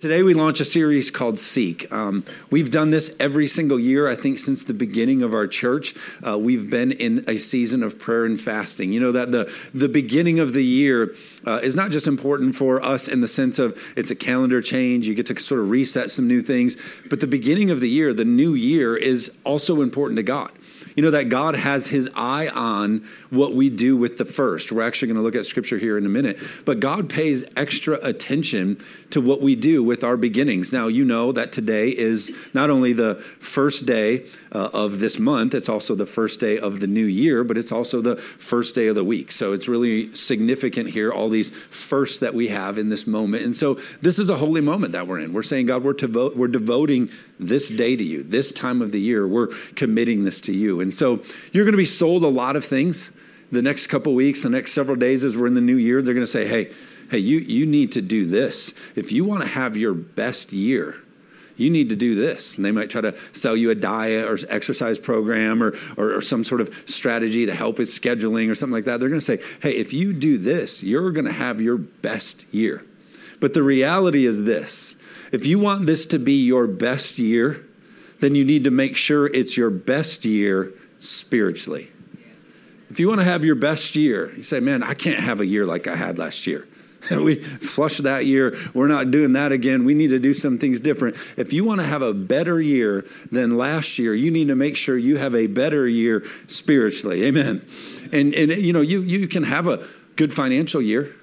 Today, we launch a series called Seek. Um, we've done this every single year, I think, since the beginning of our church. Uh, we've been in a season of prayer and fasting. You know, that the, the beginning of the year uh, is not just important for us in the sense of it's a calendar change, you get to sort of reset some new things, but the beginning of the year, the new year, is also important to God you know that God has his eye on what we do with the first. We're actually going to look at scripture here in a minute. But God pays extra attention to what we do with our beginnings. Now, you know that today is not only the first day uh, of this month, it's also the first day of the new year, but it's also the first day of the week. So it's really significant here, all these firsts that we have in this moment. And so this is a holy moment that we're in. We're saying, God, we're, to we're devoting this day to you, this time of the year. We're committing this to you. And so you're going to be sold a lot of things the next couple weeks, the next several days as we're in the new year. They're going to say, hey, hey, you, you need to do this. If you want to have your best year, you need to do this. And they might try to sell you a diet or exercise program or, or, or, some sort of strategy to help with scheduling or something like that. They're going to say, hey, if you do this, you're going to have your best year. But the reality is this if you want this to be your best year, then you need to make sure it's your best year spiritually. If you want to have your best year, you say, man, I can't have a year like I had last year. we flushed that year. We're not doing that again. We need to do some things different. If you want to have a better year than last year, you need to make sure you have a better year spiritually. Amen. And and you know, you you can have a good financial year.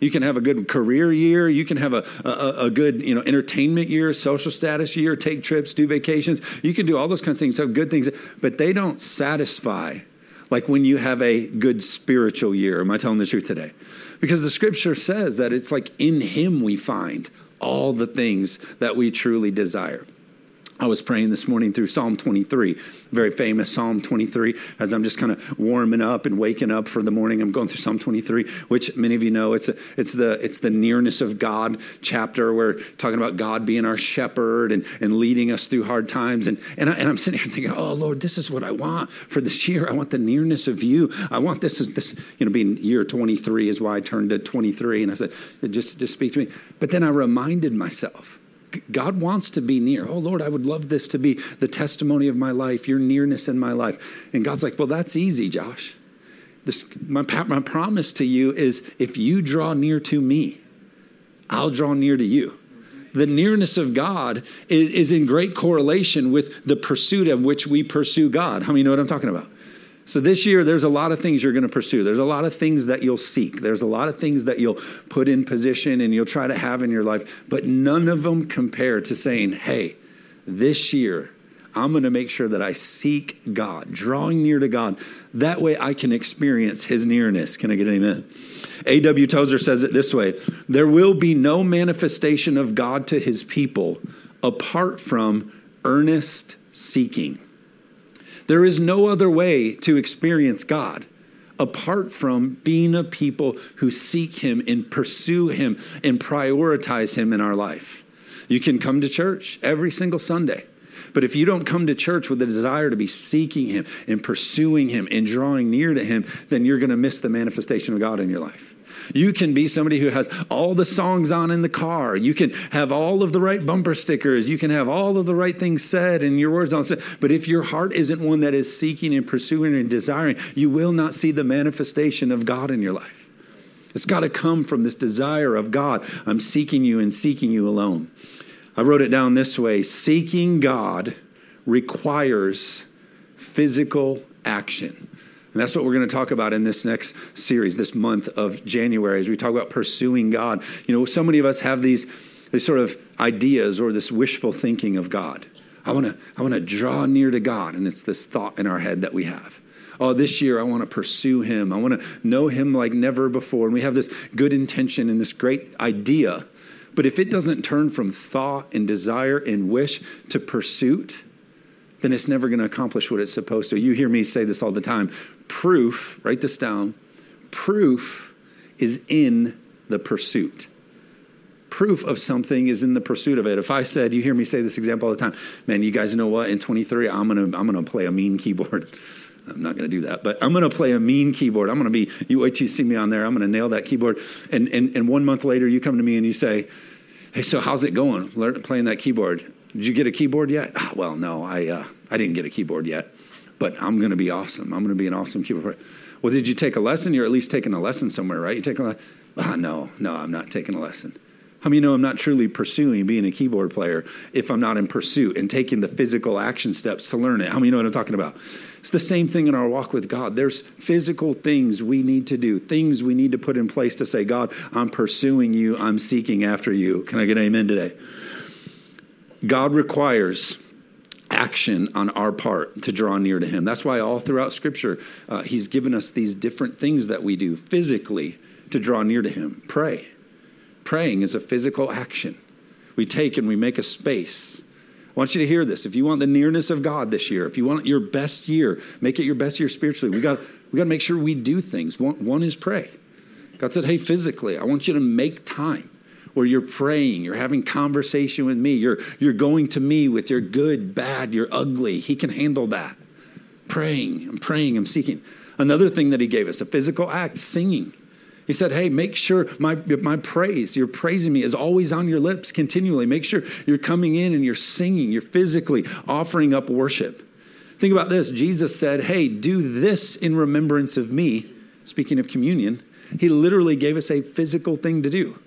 You can have a good career year. You can have a, a, a, good, you know, entertainment year, social status year, take trips, do vacations. You can do all those kinds of things, have good things, but they don't satisfy like when you have a good spiritual year. Am I telling the truth today? Because the scripture says that it's like in Him we find all the things that we truly desire. I was praying this morning through Psalm 23, very famous Psalm 23, as I'm just kind of warming up and waking up for the morning. I'm going through Psalm 23, which many of you know it's a, it's the it's the nearness of God chapter. We're talking about God being our shepherd and, and leading us through hard times. And and, I, and I'm sitting here thinking, oh Lord, this is what I want for this year. I want the nearness of you. I want this is this you know being year 23 is why I turned to 23, and I said, just just speak to me. But then I reminded myself God wants to be near. Oh, Lord, I would love this to be the testimony of my life, your nearness in my life. And God's like, well, that's easy, Josh. This, my, my promise to you is if you draw near to me, I'll draw near to you. The nearness of God is, is in great correlation with the pursuit of which we pursue God. How many know what I'm talking about? So this year, there's a lot of things you're going to pursue. There's a lot of things that you'll seek. There's a lot of things that you'll put in position and you'll try to have in your life. But none of them compare to saying, hey, this year, I'm going to make sure that I seek God, drawing near to God. That way I can experience his nearness. Can I get an amen? A.W. Tozer says it this way There will be no manifestation of God to his people apart from earnest seeking. There is no other way to experience God apart from being a people who seek Him and pursue Him and prioritize Him in our life. You can come to church every single Sunday. But if you don't come to church with a desire to be seeking Him and pursuing Him and drawing near to Him, then you're going to miss the manifestation of God in your life. You can be somebody who has all the songs on in the car. You can have all of the right bumper stickers. You can have all of the right things said and your words on said. But if your heart isn't one that is seeking and pursuing and desiring, you will not see the manifestation of God in your life. It's got to come from this desire of God. I'm seeking you and seeking you alone. I wrote it down this way seeking God requires physical action. And that's what we're going to talk about in this next series, this month of January, as we talk about pursuing God. You know, so many of us have these, these sort of ideas or this wishful thinking of God. I want to I want to draw near to God, and it's this thought in our head that we have. Oh, this year I want to pursue Him. I want to know Him like never before. And we have this good intention and this great idea. But if it doesn't turn from thought and desire and wish to pursuit, then it's never going to accomplish what it's supposed to. You hear me say this all the time. Proof, write this down, proof is in the pursuit. Proof of something is in the pursuit of it. If I said, you hear me say this example all the time, man, you guys know what? In 23, I'm gonna I'm gonna play a mean keyboard. I'm not going to do that, but I'm going to play a mean keyboard. I'm going to be, you wait till you see me on there. I'm going to nail that keyboard. And, and, and one month later, you come to me and you say, Hey, so how's it going Learn, playing that keyboard? Did you get a keyboard yet? Ah, well, no, I, uh, I didn't get a keyboard yet, but I'm going to be awesome. I'm going to be an awesome keyboard player. Well, did you take a lesson? You're at least taking a lesson somewhere, right? You taking a ah, no, no, I'm not taking a lesson. How many know I'm not truly pursuing being a keyboard player if I'm not in pursuit and taking the physical action steps to learn it? How many know what I'm talking about? It's the same thing in our walk with God. There's physical things we need to do, things we need to put in place to say, God, I'm pursuing you, I'm seeking after you. Can I get amen today? God requires action on our part to draw near to Him. That's why all throughout Scripture, uh, He's given us these different things that we do physically to draw near to Him. Pray Praying is a physical action. We take and we make a space. I want you to hear this. If you want the nearness of God this year, if you want your best year, make it your best year spiritually. We got we got to make sure we do things. One, one is pray. God said, "Hey, physically, I want you to make time where you're praying, you're having conversation with me, you're you're going to me with your good, bad, your ugly. He can handle that. Praying, I'm praying, I'm seeking. Another thing that he gave us, a physical act, singing. He said, Hey, make sure my, my praise, you're praising me, is always on your lips continually. Make sure you're coming in and you're singing, you're physically offering up worship. Think about this Jesus said, Hey, do this in remembrance of me. Speaking of communion, he literally gave us a physical thing to do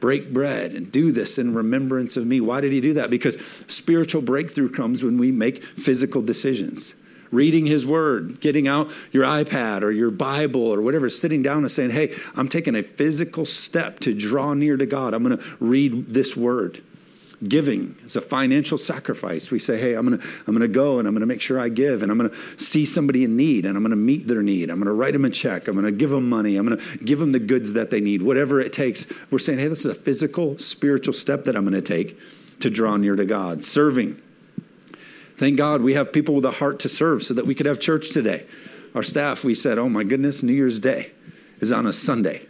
break bread and do this in remembrance of me. Why did he do that? Because spiritual breakthrough comes when we make physical decisions reading his word, getting out your iPad or your Bible or whatever, sitting down and saying, Hey, I'm taking a physical step to draw near to God. I'm going to read this word. Giving is a financial sacrifice. We say, Hey, I'm going to, I'm to go and I'm going to make sure I give and I'm going to see somebody in need and I'm going to meet their need. I'm going to write them a check. I'm going to give them money. I'm going to give them the goods that they need, whatever it takes. We're saying, Hey, this is a physical, spiritual step that I'm going to take to draw near to God. Serving Thank God we have people with a heart to serve so that we could have church today. Our staff, we said, Oh my goodness, New Year's Day is on a Sunday.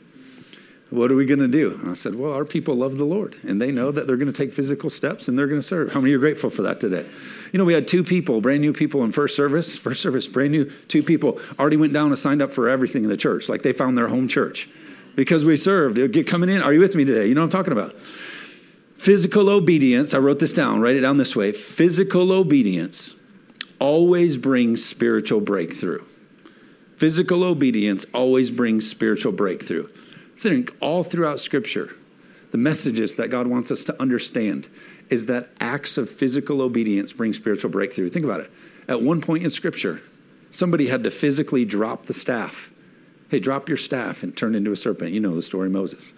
What are we going to do? And I said, Well, our people love the Lord and they know that they're going to take physical steps and they're going to serve. How many are grateful for that today? You know, we had two people, brand new people in first service, first service, brand new, two people already went down and signed up for everything in the church, like they found their home church because we served. Get coming in. Are you with me today? You know what I'm talking about? Physical obedience, I wrote this down, write it down this way. Physical obedience always brings spiritual breakthrough. Physical obedience always brings spiritual breakthrough. Think all throughout Scripture, the messages that God wants us to understand is that acts of physical obedience bring spiritual breakthrough. Think about it. At one point in Scripture, somebody had to physically drop the staff. Hey, drop your staff and turn into a serpent. You know the story, Moses.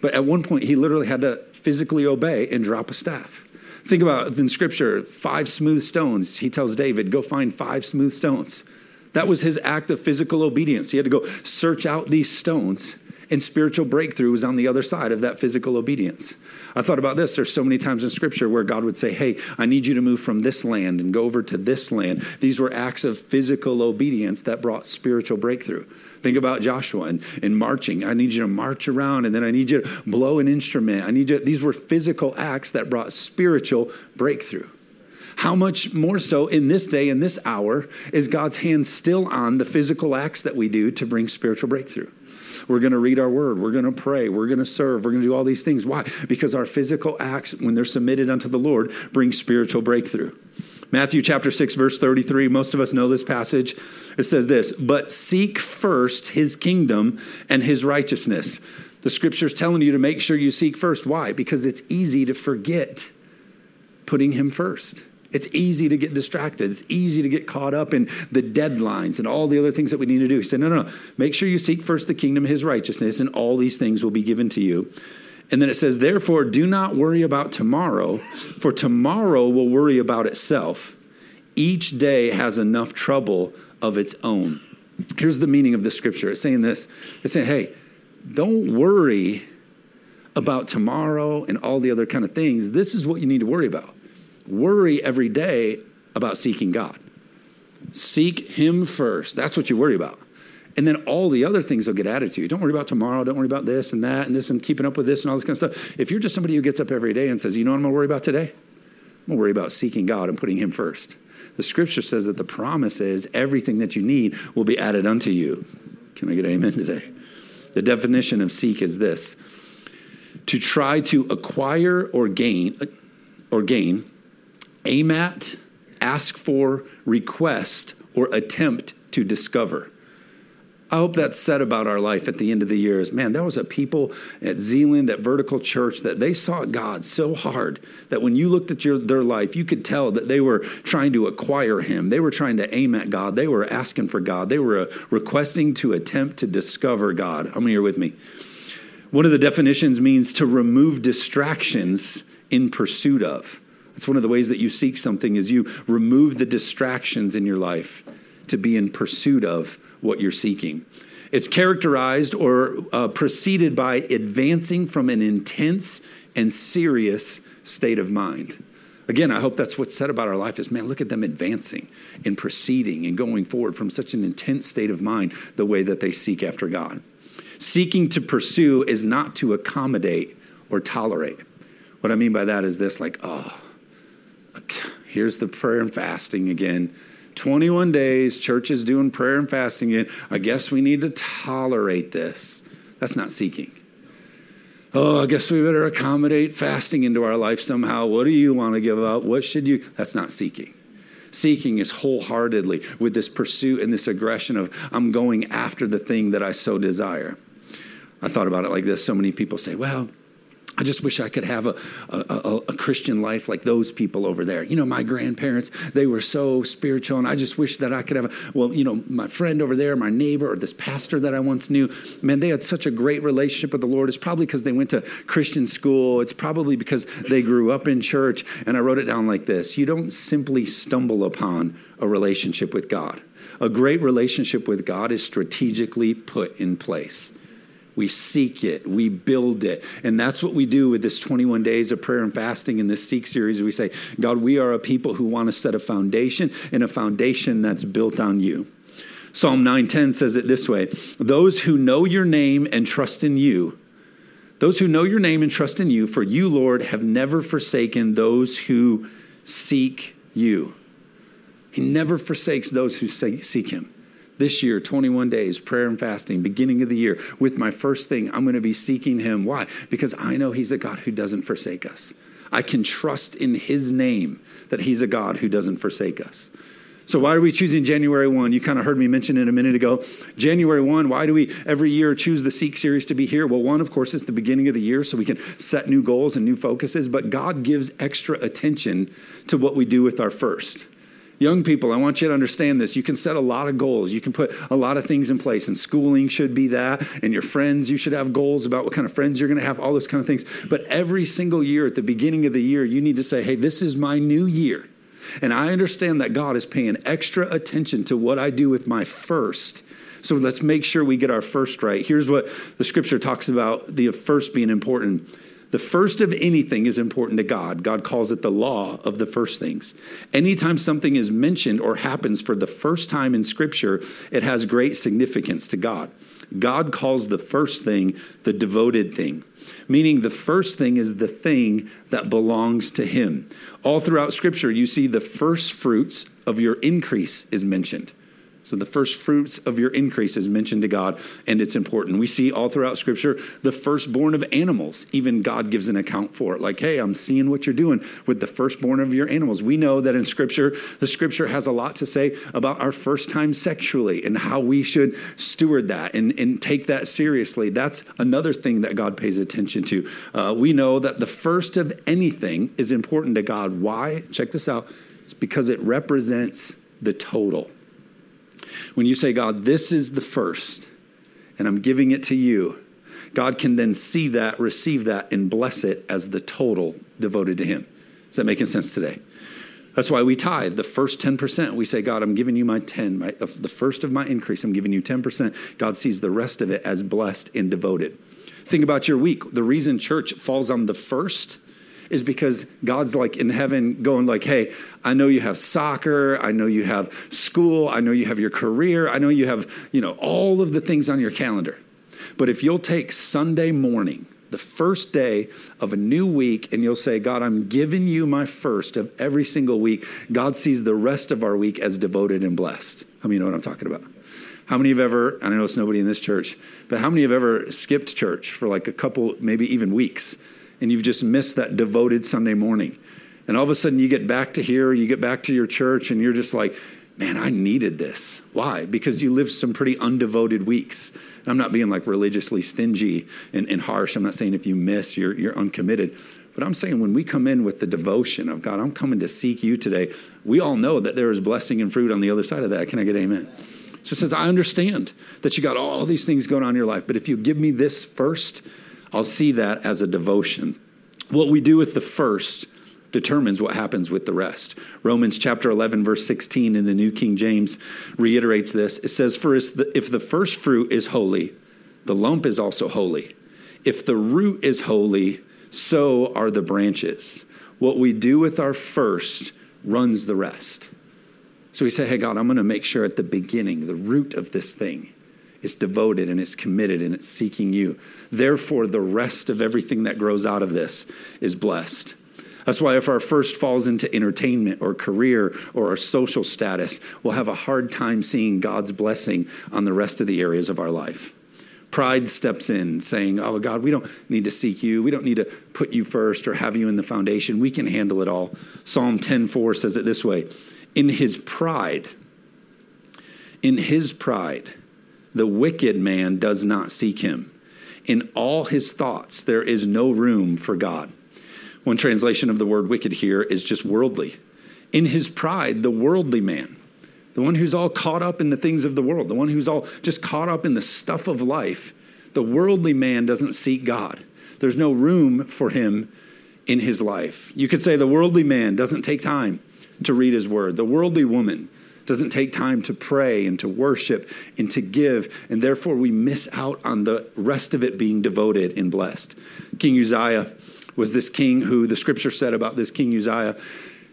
But at one point, he literally had to physically obey and drop a staff. Think about in scripture, five smooth stones. He tells David, go find five smooth stones. That was his act of physical obedience. He had to go search out these stones, and spiritual breakthrough was on the other side of that physical obedience. I thought about this. There's so many times in scripture where God would say, Hey, I need you to move from this land and go over to this land. These were acts of physical obedience that brought spiritual breakthrough. Think about Joshua and, and marching. I need you to march around and then I need you to blow an instrument. I need you, these were physical acts that brought spiritual breakthrough. How much more so in this day, in this hour, is God's hand still on the physical acts that we do to bring spiritual breakthrough? We're going to read our word. We're going to pray. We're going to serve. We're going to do all these things. Why? Because our physical acts, when they're submitted unto the Lord, bring spiritual breakthrough. Matthew chapter 6, verse 33, most of us know this passage. It says this, but seek first his kingdom and his righteousness. The scripture's telling you to make sure you seek first. Why? Because it's easy to forget putting him first. It's easy to get distracted. It's easy to get caught up in the deadlines and all the other things that we need to do. He said, no, no, no. Make sure you seek first the kingdom his righteousness, and all these things will be given to you. And then it says, Therefore, do not worry about tomorrow, for tomorrow will worry about itself. Each day has enough trouble of its own. Here's the meaning of the scripture it's saying this it's saying, Hey, don't worry about tomorrow and all the other kind of things. This is what you need to worry about. Worry every day about seeking God. Seek Him first. That's what you worry about. And then all the other things will get added to you. Don't worry about tomorrow. Don't worry about this and that and this and keeping up with this and all this kind of stuff. If you're just somebody who gets up every day and says, you know what I'm going to worry about today? I'm going to worry about seeking God and putting Him first. The scripture says that the promise is everything that you need will be added unto you. Can I get amen today? The definition of seek is this to try to acquire or gain, or gain, aim at, ask for, request, or attempt to discover. I hope that's said about our life at the end of the year is man, there was a people at Zeeland at Vertical Church that they sought God so hard that when you looked at your, their life, you could tell that they were trying to acquire Him. They were trying to aim at God. They were asking for God. They were uh, requesting to attempt to discover God. How many are with me? One of the definitions means to remove distractions in pursuit of. That's one of the ways that you seek something is you remove the distractions in your life to be in pursuit of what you're seeking. It's characterized or uh, preceded by advancing from an intense and serious state of mind. Again, I hope that's what's said about our life is man, look at them advancing and proceeding and going forward from such an intense state of mind the way that they seek after God. Seeking to pursue is not to accommodate or tolerate. What I mean by that is this like, oh, here's the prayer and fasting again. 21 days, church is doing prayer and fasting again. I guess we need to tolerate this. That's not seeking. Oh, I guess we better accommodate fasting into our life somehow. What do you want to give up? What should you? That's not seeking. Seeking is wholeheartedly with this pursuit and this aggression of, I'm going after the thing that I so desire. I thought about it like this. So many people say, well, I just wish I could have a, a, a, Christian life like those people over there. You know, my grandparents, they were so spiritual, and I just wish that I could have, a, well, you know, my friend over there, my neighbor, or this pastor that I once knew, man, they had such a great relationship with the Lord. It's probably because they went to Christian school, it's probably because they grew up in church. And I wrote it down like this You don't simply stumble upon a relationship with God. A great relationship with God is strategically put in place. We seek it, we build it. And that's what we do with this 21 days of prayer and fasting in this Seek series. We say, God, we are a people who want to set a foundation and a foundation that's built on you. Psalm 9:10 says it this way, those who know your name and trust in you, those who know your name and trust in you, for you, Lord, have never forsaken those who seek you. He never forsakes those who seek him this year 21 days prayer and fasting beginning of the year with my first thing i'm going to be seeking him why because i know he's a god who doesn't forsake us i can trust in his name that he's a god who doesn't forsake us so why are we choosing January 1? You kind of heard me mention it a minute ago. January 1, why do we every year choose the Seek series to be here? Well, one, of course, it's the beginning of the year so we can set new goals and new focuses, but God gives extra attention to what we do with our first. Young people, I want you to understand this. You can set a lot of goals. You can put a lot of things in place, and schooling should be that. And your friends, you should have goals about what kind of friends you're going to have, all those kind of things. But every single year, at the beginning of the year, you need to say, hey, this is my new year. And I understand that God is paying extra attention to what I do with my first. So let's make sure we get our first right. Here's what the scripture talks about the first being important. The first of anything is important to God. God calls it the law of the first things. Anytime something is mentioned or happens for the first time in Scripture, it has great significance to God. God calls the first thing the devoted thing, meaning the first thing is the thing that belongs to Him. All throughout Scripture, you see the first fruits of your increase is mentioned. So the first fruits of your increase is mentioned to God, and it's important. We see all throughout Scripture the firstborn of animals. Even God gives an account for it. Like, hey, I'm seeing what you're doing with the firstborn of your animals. We know that in Scripture, the Scripture has a lot to say about our first time sexually and how we should steward that and, and take that seriously. That's another thing that God pays attention to. Uh, we know that the first of anything is important to God. Why? Check this out. It's because it represents the total. When you say, God, this is the first, and I'm giving it to you, God can then see that, receive that, and bless it as the total devoted to Him. Is that making sense today? That's why we tithe the first 10%. We say, God, I'm giving you my 10, my, the first of my increase, I'm giving you 10%. God sees the rest of it as blessed and devoted. Think about your week. The reason church falls on the first is because God's like in heaven going like, "Hey, I know you have soccer, I know you have school, I know you have your career, I know you have, you know, all of the things on your calendar. But if you'll take Sunday morning, the first day of a new week, and you'll say, God, I'm giving you my first of every single week, God sees the rest of our week as devoted and blessed. I mean, you know what I'm talking about? How many have ever, I know it's nobody in this church, but how many have ever skipped church for like a couple, maybe even weeks, and you've just missed that devoted Sunday morning? And all of a sudden you get back to here, you get back to your church, and you're just like, man, I needed this. Why? Because you lived some pretty undevoted weeks. And I'm not being like religiously stingy and, and harsh. I'm not saying if you miss, you're, you're uncommitted. But I'm saying when we come in with the devotion of God, I'm coming to seek you today, we all know that there is blessing and fruit on the other side of that. Can I get amen? So it says, I understand that you got all these things going on in your life, but if you give me this first, I'll see that as a devotion. What we do with the first determines what happens with the rest. Romans chapter 11, verse 16 in the New King James reiterates this. It says, For if the first fruit is holy, the lump is also holy. If the root is holy, so are the branches. What we do with our first runs the rest. So we say, hey, God, I'm going to make sure at the beginning, the root of this thing is devoted and it's committed and it's seeking you. Therefore, the rest of everything that grows out of this is blessed. That's why if our first falls into entertainment or career or our social status, we'll have a hard time seeing God's blessing on the rest of the areas of our life. Pride steps in, saying, Oh, God, we don't need to seek you. We don't need to put you first or have you in the foundation. We can handle it all. Psalm 10:4 says it this way in his pride, in his pride, the wicked man does not seek him. In all his thoughts, there is no room for God. One translation of the word wicked here is just worldly. In his pride, the worldly man, the one who's all caught up in the things of the world, the one who's all just caught up in the stuff of life, the worldly man doesn't seek God. There's no room for him in his life. You could say the worldly man doesn't take time to read his word. The worldly woman doesn't take time to pray and to worship and to give, and therefore we miss out on the rest of it being devoted and blessed. King Uzziah was this king who the scripture said about this King Uzziah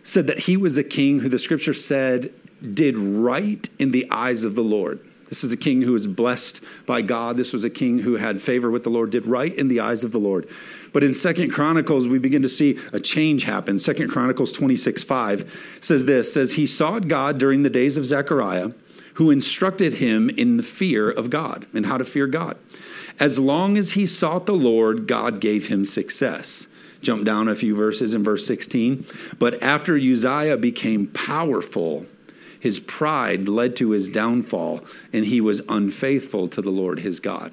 said that he was a king who the scripture said did right in the eyes of the Lord. This is a king who was blessed by God. This was a king who had favor with the Lord, did right in the eyes of the Lord. But in Second Chronicles, we begin to see a change happen. Second Chronicles 26 5 says this says, He sought God during the days of Zechariah, who instructed him in the fear of God and how to fear God. As long as he sought the Lord, God gave him success. Jump down a few verses in verse 16. But after Uzziah became powerful, his pride led to his downfall, and he was unfaithful to the Lord his God.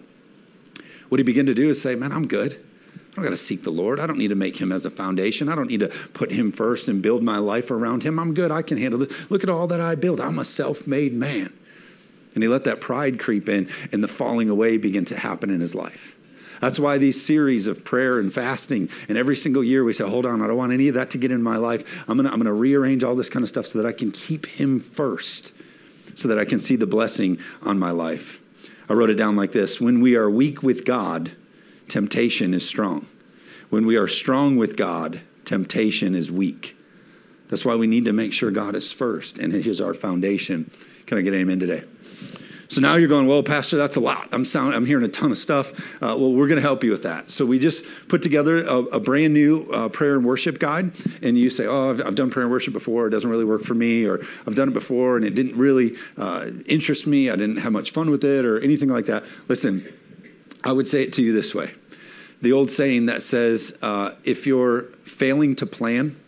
What he began to do is say, Man, I'm good. I don't got to seek the Lord. I don't need to make him as a foundation. I don't need to put him first and build my life around him. I'm good. I can handle this. Look at all that I build. I'm a self made man. And he let that pride creep in, and the falling away begin to happen in his life. That's why these series of prayer and fasting, and every single year we say, hold on, I don't want any of that to get in my life. I'm going to I'm going to rearrange all this kind of stuff so that I can keep him first, so that I can see the blessing on my life. I wrote it down like this When we are weak with God, temptation is strong. When we are strong with God, temptation is weak. That's why we need to make sure God is first and He is our foundation. Can I get amen today? So now you're going, well, Pastor, that's a lot. I'm sound, I'm hearing a ton of stuff. Uh, well, we're going to help you with that. So we just put together a, a brand new uh, prayer and worship guide, and you say, oh, I've, I've, done prayer and worship before. It doesn't really work for me, or I've done it before and it didn't really uh, interest me. I didn't have much fun with it, or anything like that. Listen, I would say it to you this way: the old saying that says, uh, if you're failing to plan,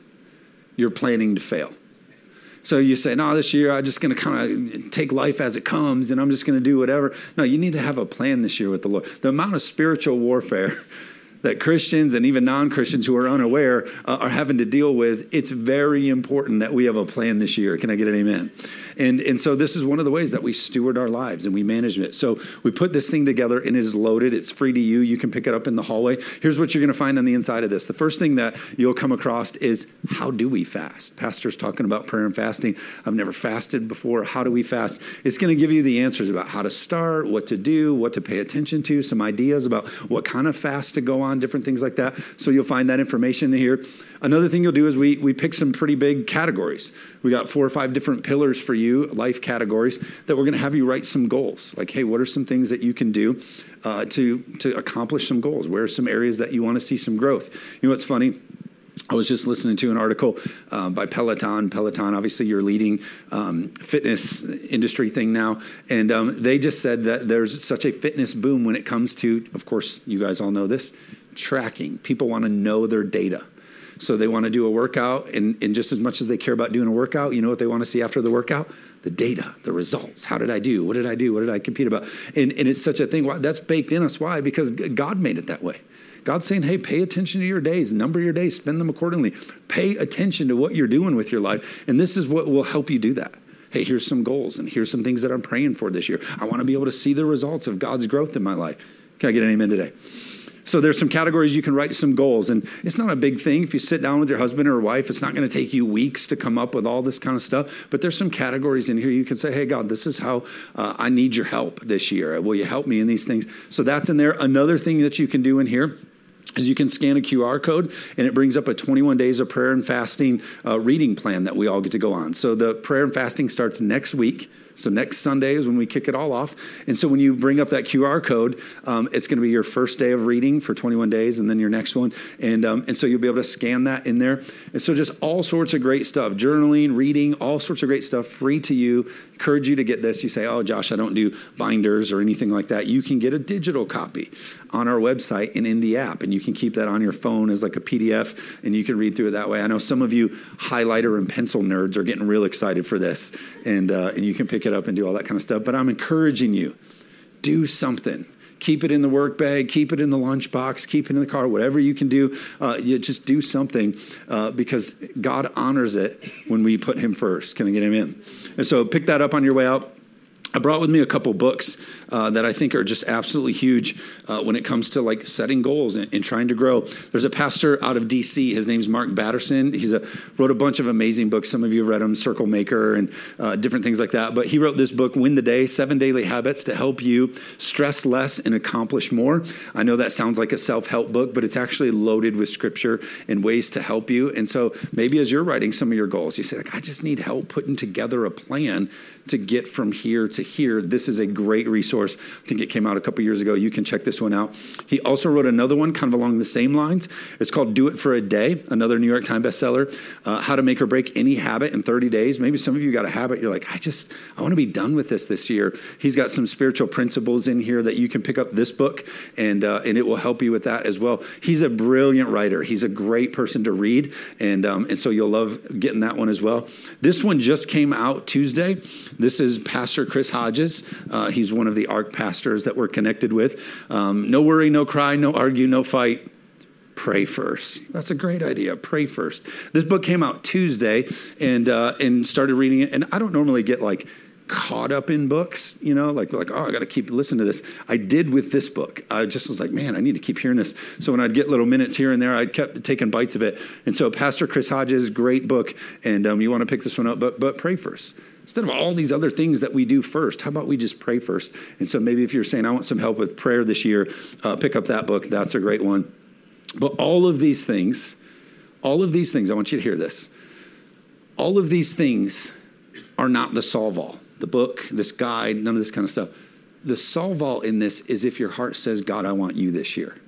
you're planning to fail. So you say, no, this year I'm just going to kind of take life as it comes and I'm just going to do whatever. No, you need to have a plan this year with the Lord. The amount of spiritual warfare that Christians and even non Christians who are unaware uh, are having to deal with, it's very important that we have a plan this year. Can I get an amen? And, and so this is one of the ways that we steward our lives and we manage it. So we put this thing together and it is loaded. It's free to you. You can pick it up in the hallway. Here's what you're going to find on the inside of this. The first thing that you'll come across is how do we fast? Pastor's talking about prayer and fasting. I've never fasted before. How do we fast? It's going to give you the answers about how to start, what to do, what to pay attention to, some ideas about what kind of fast to go on, different things like that. So you'll find that information here. Another thing you'll do is we, we pick some pretty big categories. We got four or five different pillars for you, life categories, that we're going to have you write some goals. Like, hey, what are some things that you can do uh, to, to accomplish some goals? Where are some areas that you want to see some growth? You know what's funny? I was just listening to an article uh, by Peloton. Peloton, obviously, you're leading um, fitness industry thing now, and um, they just said that there's such a fitness boom when it comes to, of course, you guys all know this, tracking. People want to know their data. So they want to do a workout, and, and just as much as they care about doing a workout, you know what they want to see after the workout? The data, the results. How did I do? What did I do? What did I compete about? And, and it's such a thing. That's baked in us. Why? Because God made it that way. God's saying, hey, pay attention to your days, number your days, spend them accordingly. Pay attention to what you're doing with your life. And this is what will help you do that. Hey, here's some goals, and here's some things that I'm praying for this year. I want to be able to see the results of God's growth in my life. Can I get an amen today? So there's some categories you can write some goals, and it's not a big thing. If you sit down with your husband or wife, it's not going to take you weeks to come up with all this kind of stuff. But there's some categories in here you can say, "Hey, God, this is how uh, I need your help this year. Will you help me in these things?" So that's in there. Another thing that you can do in here is you can scan a QR code and it brings up a 21 days of prayer and fasting uh, reading plan that we all get to go on. So the prayer and fasting starts next week. So next Sunday is when we kick it all off. And so when you bring up that QR code, um, it's going to be your first day of reading for 21 days, and then your next one. And um, and so you'll be able to scan that in there. And so just all sorts of great stuff, journaling, reading, all sorts of great stuff, free to you. Encourage you to get this. You say, oh, Josh, I don't do binders or anything like that. You can get a digital copy on our website and in the app, and you can keep that on your phone as like a PDF, and you can read through it that way. I know some of you highlighter and pencil nerds are getting real excited for this, and uh, and you can pick pick it up and do all that kind of stuff. But I'm encouraging you do something. Keep it in the work bag, keep it in the lunchbox, keep it in the car, whatever you can do. Uh, you just do something uh, because God honors it when we put Him first. Can I get Him in? And so pick that up on your way out. I brought with me a couple books uh, that I think are just absolutely huge uh, when it comes to like setting goals and, and, trying to grow. There's a pastor out of D.C. His name's Mark Batterson. He's a, wrote a bunch of amazing books. Some of you have read them, Circle Maker and uh, different things like that. But he wrote this book, Win the Day: Seven Daily Habits to help you stress less and accomplish more. I know that sounds like a self-help book, but it's actually loaded with scripture and ways to help you. And so maybe as you're writing some of your goals, you say like, I just need help putting together a plan to get from here to here. This is a great resource. I think it came out a couple years ago. You can check this one out. He also wrote another one kind of along the same lines. It's called Do It for a Day, another New York Times bestseller. Uh, how to make or break any habit in 30 days. Maybe some of you got a habit, you're like, I just, I want to be done with this this year. He's got some spiritual principles in here that you can pick up this book and, uh, and it will help you with that as well. He's a brilliant writer. He's a great person to read. And, um, and so you'll love getting that one as well. This one just came out Tuesday. This is Pastor Chris Hodges. Uh, he's one of the ARC pastors that we're connected with. Um, no worry, no cry, no argue, no fight. Pray first. That's a great idea. Pray first. This book came out Tuesday, and uh, and started reading it. And I don't normally get like caught up in books, you know, like like oh, I got to keep listening to this. I did with this book. I just was like, man, I need to keep hearing this. So when I'd get little minutes here and there, I kept taking bites of it. And so Pastor Chris Hodges, great book, and um, you want to pick this one up, but but pray first. Instead of all these other things that we do first, how about we just pray first? And so maybe if you're saying, I want some help with prayer this year, uh, pick up that book. That's a great one. But all of these things, all of these things, I want you to hear this. All of these things are not the solve all. The book, this guide, none of this kind of stuff. The solve all in this is if your heart says, God, I want you this year.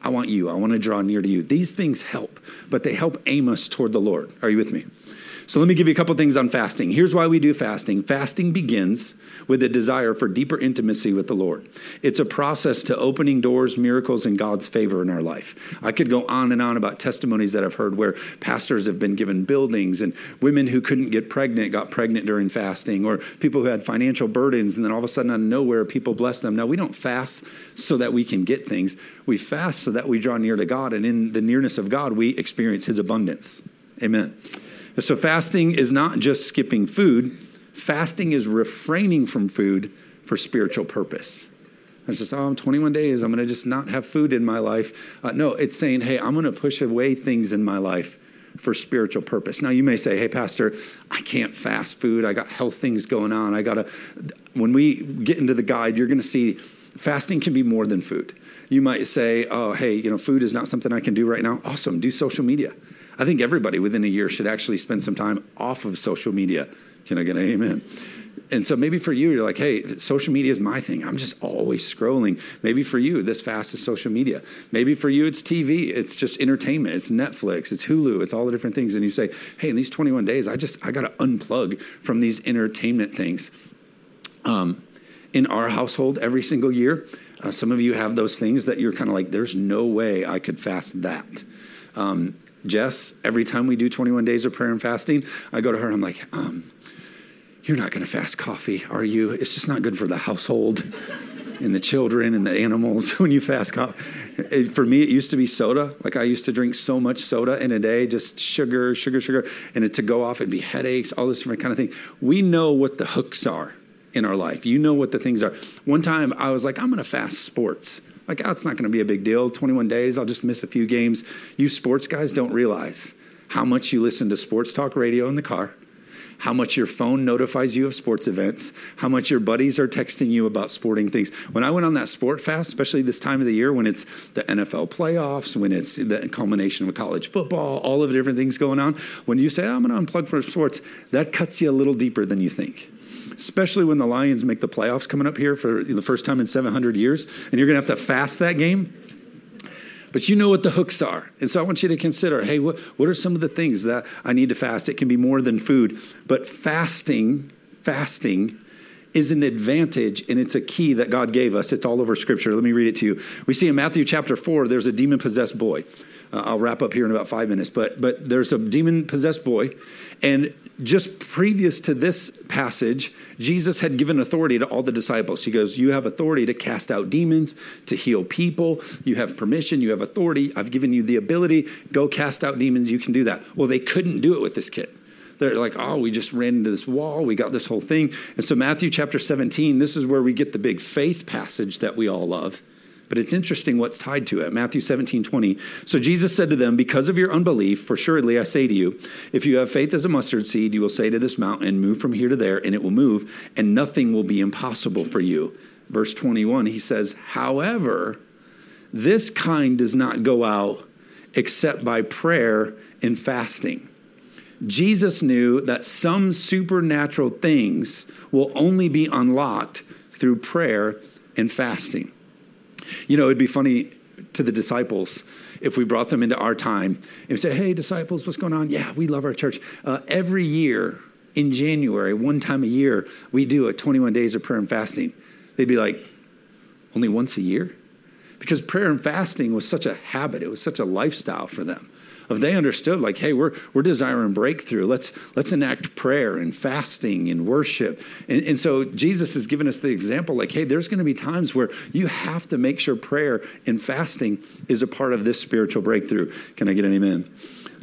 I want you. I want to draw near to you. These things help, but they help aim us toward the Lord. Are you with me? So let me give you a couple things on fasting. Here's why we do fasting. Fasting begins with a desire for deeper intimacy with the Lord. It's a process to opening doors, miracles, and God's favor in our life. I could go on and on about testimonies that I've heard where pastors have been given buildings and women who couldn't get pregnant got pregnant during fasting, or people who had financial burdens, and then all of a sudden out of nowhere, people bless them. Now, we don't fast so that we can get things. We fast so that we draw near to God, and in the nearness of God, we experience His abundance. Amen. So, fasting is not just skipping food, fasting is refraining from food for spiritual purpose. It's just, oh, I'm 21 days. I'm going to just not have food in my life. Uh, no, it's saying, hey, I'm going to push away things in my life for spiritual purpose. Now, you may say, hey, Pastor, I can't fast food. I got health things going on. I got to, when we get into the guide, you're going to see fasting can be more than food. You might say, oh, hey, you know, food is not something I can do right now. Awesome. Do social media. I think everybody within a year should actually spend some time off of social media. Can I get an amen? and so maybe for you, you're like, hey, social media is my thing. I'm just always scrolling. Maybe for you, this fast is social media. Maybe for you, it's TV. It's just entertainment. It's Netflix. It's Hulu. It's all the different things. And you say, hey, in these 21 days, I just, I got to unplug from these entertainment things. Um, in our household, every single year, uh, some of you have those things that you're kind of like, there's no way I could fast that. Um, Jess, every time we do 21 days of prayer and fasting, I go to her, I'm like, um, you're not going to fast coffee, are you? It's just not good for the household and the children and the animals when you fast coffee. For me, it used to be soda. Like I used to drink so much soda in a day, just sugar, sugar, sugar, and it to go off, it'd be headaches, all this different kind of thing. We know what the hooks are in our life. You know what the things are. One time I was like, I'm going to fast sports. Like, oh, it's not going to be a big deal. 21 days, I'll just miss a few games. You sports guys don't realize how much you listen to sports talk radio in the car how much your phone notifies you of sports events, how much your buddies are texting you about sporting things. When I went on that sport fast, especially this time of the year when it's the NFL playoffs, when it's the culmination of college football, all of the different things going on, when you say, ah, I'm going to unplug from sports, that cuts you a little deeper than you think especially when the Lions make the playoffs coming up here for the first time in 700 years, and you're going to have to fast that game but you know what the hooks are. And so I want you to consider hey, what, what are some of the things that I need to fast? It can be more than food, but fasting, fasting, is an advantage and it's a key that God gave us. It's all over Scripture. Let me read it to you. We see in Matthew chapter 4, there's a demon possessed boy. Uh, I'll wrap up here in about five minutes, but, but there's a demon possessed boy, and just previous to this passage, Jesus had given authority to all the disciples. He goes, You have authority to cast out demons, to heal people. You have permission, you have authority. I've given you the ability. Go cast out demons. You can do that. Well, they couldn't do it with this kid. They're like, oh, we just ran into this wall. We got this whole thing. And so, Matthew chapter 17, this is where we get the big faith passage that we all love. But it's interesting what's tied to it. Matthew 17, 20. So Jesus said to them, Because of your unbelief, for surely I say to you, if you have faith as a mustard seed, you will say to this mountain, Move from here to there, and it will move, and nothing will be impossible for you. Verse 21, he says, However, this kind does not go out except by prayer and fasting. Jesus knew that some supernatural things will only be unlocked through prayer and fasting. You know, it'd be funny to the disciples if we brought them into our time and say, hey, disciples, what's going on? Yeah, we love our church. Uh, every year in January, one time a year, we do a 21 days of prayer and fasting. They'd be like, only once a year? Because prayer and fasting was such a habit, it was such a lifestyle for them of they understood like hey we're, we're desiring breakthrough let's let's enact prayer and fasting and worship and, and so jesus has given us the example like hey there's going to be times where you have to make sure prayer and fasting is a part of this spiritual breakthrough can i get an amen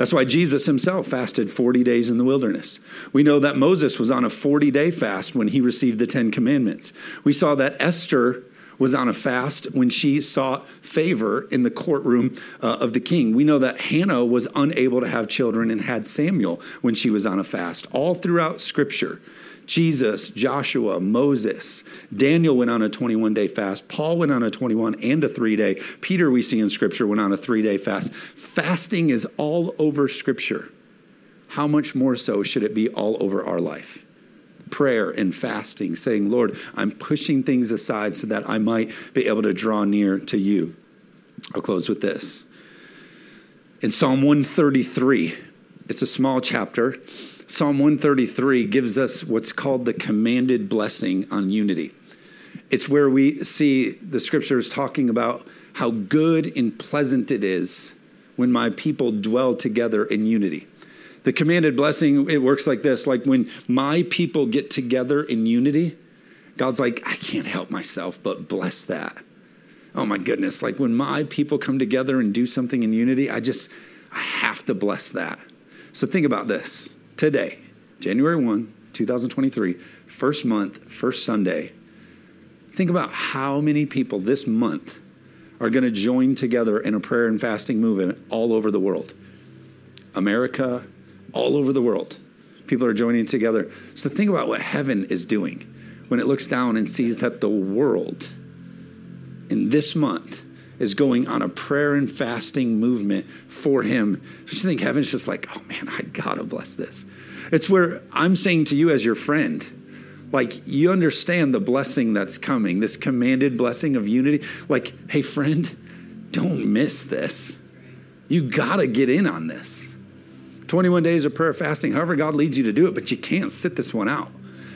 that's why Jesus himself fasted 40 days in the wilderness. We know that Moses was on a 40 day fast when he received the Ten Commandments. We saw that Esther was on a fast when she sought favor in the courtroom uh, of the king. We know that Hannah was unable to have children and had Samuel when she was on a fast. All throughout Scripture, Jesus, Joshua, Moses, Daniel went on a 21 day fast. Paul went on a 21 and a three day. Peter, we see in Scripture, went on a three day fast. Fasting is all over Scripture. How much more so should it be all over our life? Prayer and fasting, saying, Lord, I'm pushing things aside so that I might be able to draw near to you. I'll close with this. In Psalm 133, it's a small chapter. Psalm 133 gives us what's called the commanded blessing on unity. It's where we see the scriptures talking about how good and pleasant it is when my people dwell together in unity. The commanded blessing, it works like this like when my people get together in unity, God's like, I can't help myself but bless that. Oh my goodness. Like when my people come together and do something in unity, I just, I have to bless that. So think about this today, January 1, 2023, first month, first Sunday. Think about how many people this month are going to join together in a prayer and fasting movement all over the world. America, all over the world. People are joining together. So think about what heaven is doing when it looks down and sees that the world in this month is going on a prayer and fasting movement for him. Don't you think heaven's just like, oh man, I gotta bless this? It's where I'm saying to you as your friend, Like, you understand the blessing that's coming, this commanded blessing of unity. Like, hey, friend, don't miss this. You got to get in on this. 21 days of prayer fasting, however God leads you to do it, but you can't sit this one out.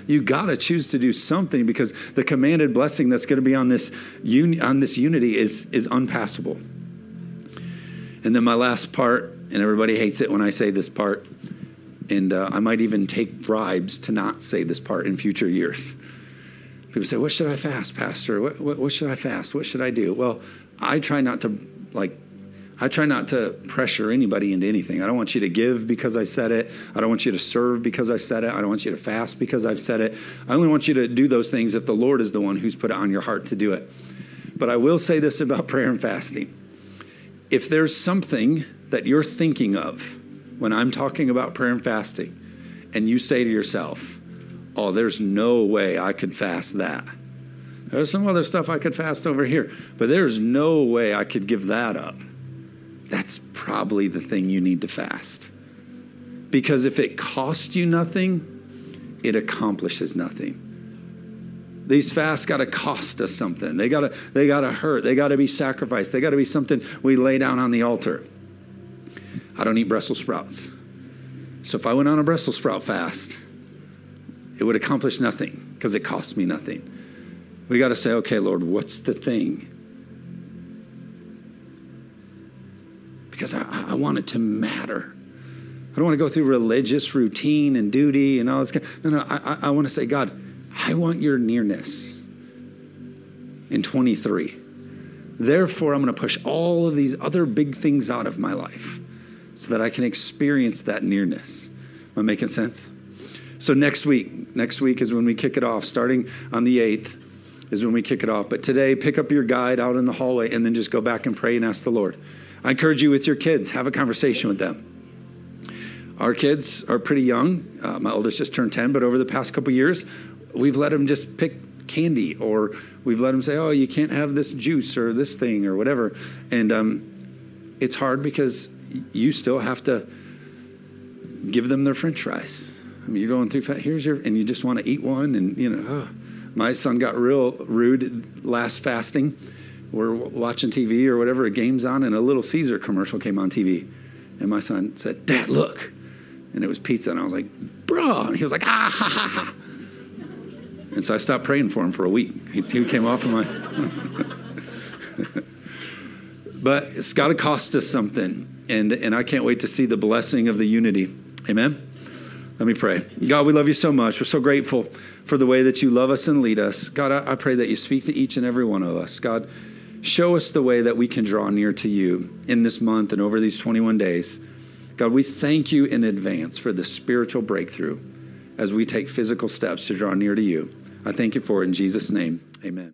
You got to choose to do something because the commanded blessing that's going to be on this on this unity is is unpassable. And then my last part, and everybody hates it when I say this part, and uh, I might even take bribes to not say this part in future years. People say, "What should I fast, Pastor? What, what, what should I fast? What should I do?" Well, I try not to like I try not to pressure anybody into anything. I don't want you to give because I said it. I don't want you to serve because I said it. I don't want you to fast because I've said it. I only want you to do those things if the Lord is the one who's put it on your heart to do it. But I will say this about prayer and fasting. If there's something that you're thinking of when I'm talking about prayer and fasting, and you say to yourself, oh, there's no way I could fast that. There's some other stuff I could fast over here, but there's no way I could give that up that's probably the thing you need to fast. Because if it costs you nothing, it accomplishes nothing. These fasts got to cost us something. They got to they got to hurt. They got to be sacrificed. They got to be something we lay down on the altar. I don't eat Brussels sprouts. So if I went on a Brussels sprout fast, it would accomplish nothing because it cost me nothing. We got to say, okay, Lord, what's the thing because I, I want it to matter. I don't want to go through religious routine and duty and all this. Kind of, no, no. I, I want to say, God, I want your nearness in 23. Therefore, I'm going to push all of these other big things out of my life so that I can experience that nearness. Am I making sense? So next week, next week is when we kick it off. Starting on the 8th is when we kick it off. But today, pick up your guide out in the hallway and then just go back and pray and ask the Lord. I encourage you with your kids, have a conversation with them. Our kids are pretty young. Uh, my oldest just turned 10, but over the past couple years, we've let them just pick candy or we've let them say, oh, you can't have this juice or this thing or whatever. And um, it's hard because you still have to give them their french fries. I mean, you're going through, here's your, and you just want to eat one. And, you know, oh. my son got real rude last fasting we're watching TV or whatever, a game's on, and a Little Caesar commercial came on TV. And my son said, Dad, look. And it was pizza. And I was like, bro. And he was like, ah, ha, ha, ha. And so I stopped praying for him for a week. He, he came off of my. but it's got to cost us something. And, and I can't wait to see the blessing of the unity. Amen? Let me pray. God, we love you so much. We're so grateful for the way that you love us and lead us. God, I, I pray that you speak to each and every one of us. God, Show us the way that we can draw near to you in this month and over these 21 days. God, we thank you in advance for the spiritual breakthrough as we take physical steps to draw near to you. I thank you for it in Jesus' name. Amen.